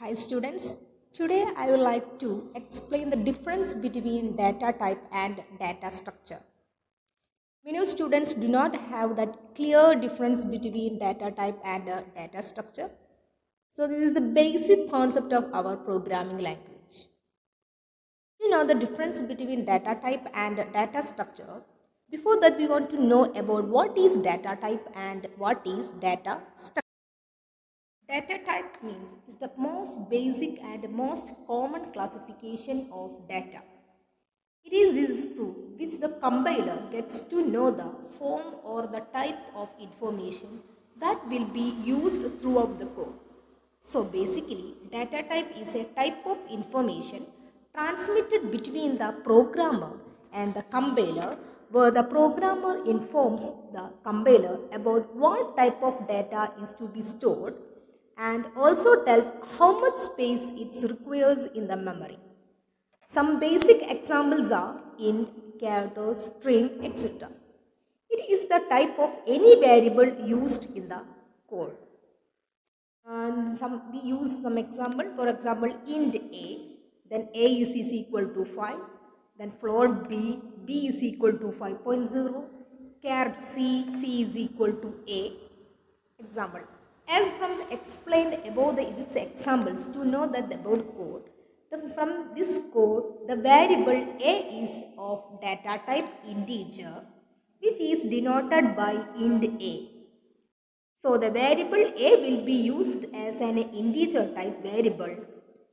Hi students, today I would like to explain the difference between data type and data structure. Many students do not have that clear difference between data type and uh, data structure. So this is the basic concept of our programming language. You know the difference between data type and data structure. Before that we want to know about what is data type and what is data structure. Data type means is the most basic and most common classification of data. It is this through which the compiler gets to know the form or the type of information that will be used throughout the code. So basically, data type is a type of information transmitted between the programmer and the compiler where the programmer informs the compiler about what type of data is to be stored and also tells how much space it requires in the memory. Some basic examples are int, character, string, etc. It is the type of any variable used in the code. And some we use some example. For example, int a, then a is, is equal to 5, then float b, b is equal to 5.0, char c, c is equal to a. Example. As from the explained above the its examples to know that the above code, the, from this code the variable a is of data type integer which is denoted by int a. So the variable a will be used as an integer type variable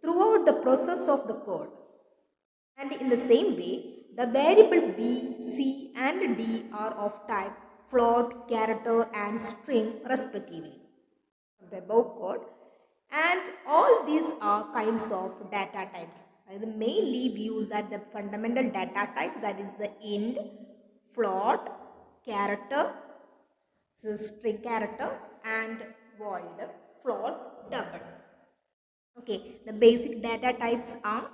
throughout the process of the code. And in the same way, the variable b, c and d are of type float, character and string respectively the above code. And all these are kinds of data types. Mainly we use that the fundamental data types that is the int float character so string character and void float double. Okay the basic data types are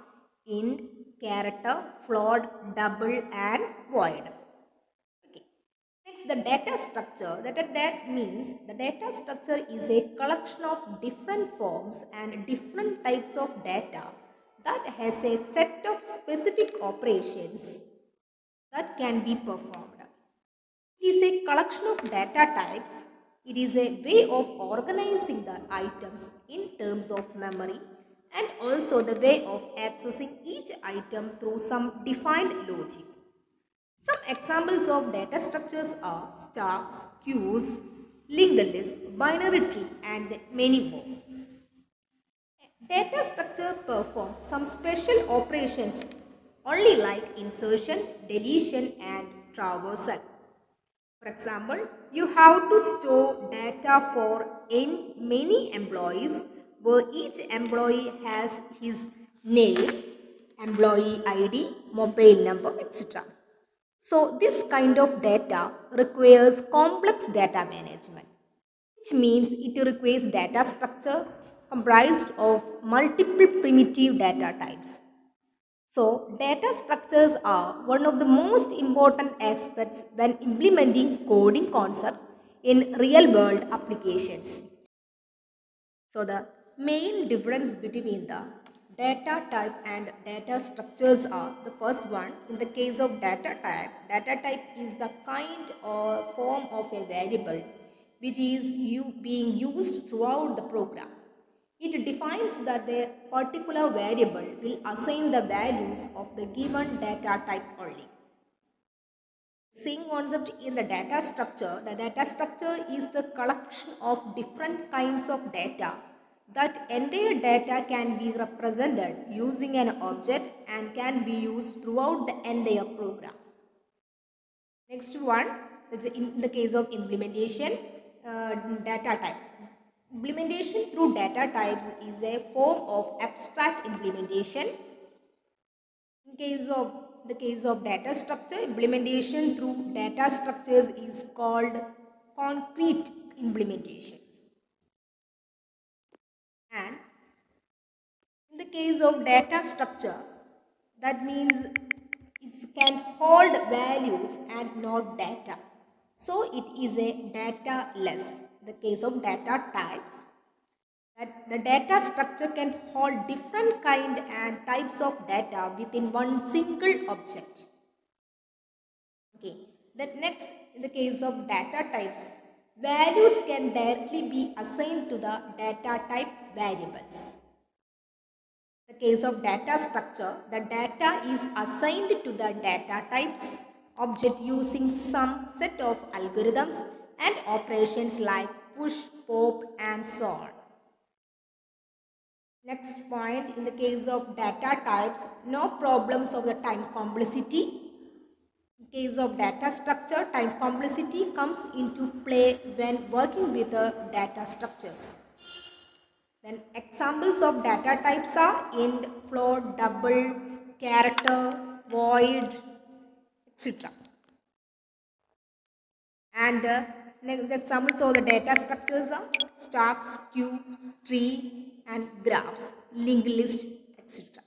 int character float double and void the data structure, that, that means the data structure is a collection of different forms and different types of data that has a set of specific operations that can be performed. It is a collection of data types. It is a way of organizing the items in terms of memory and also the way of accessing each item through some defined logic. Some examples of data structures are stacks, queues, linked list, binary tree and many more. Data structure perform some special operations only like insertion, deletion and traversal. For example, you have to store data for in many employees where each employee has his name, employee ID, mobile number, etc. So this kind of data requires complex data management, which means it requires data structure comprised of multiple primitive data types. So data structures are one of the most important aspects when implementing coding concepts in real world applications. So the main difference between the data type and data structures are the first one. In the case of data type data type is the kind or form of a variable which is you being used throughout the program. It defines that the particular variable will assign the values of the given data type only. Same concept in the data structure. The data structure is the collection of different kinds of data that entire data can be represented using an object and can be used throughout the entire program. Next one, is in the case of implementation, uh, data type. Implementation through data types is a form of abstract implementation. In case of the case of data structure, implementation through data structures is called concrete implementation. In the case of data structure, that means it can hold values and not data. So it is a data less. The case of data types, that the data structure can hold different kind and types of data within one single object. Okay, the next in the case of data types, values can directly be assigned to the data type variables. The case of data structure, the data is assigned to the data types object using some set of algorithms and operations like push, pop and so on. Next point, in the case of data types, no problems of the time complexity. In case of data structure, time complexity comes into play when working with the data structures. Then examples of data types are int, float, double, character, void, etc. And uh, next examples of the data structures are stacks, queue, tree and graphs, linked list, etc.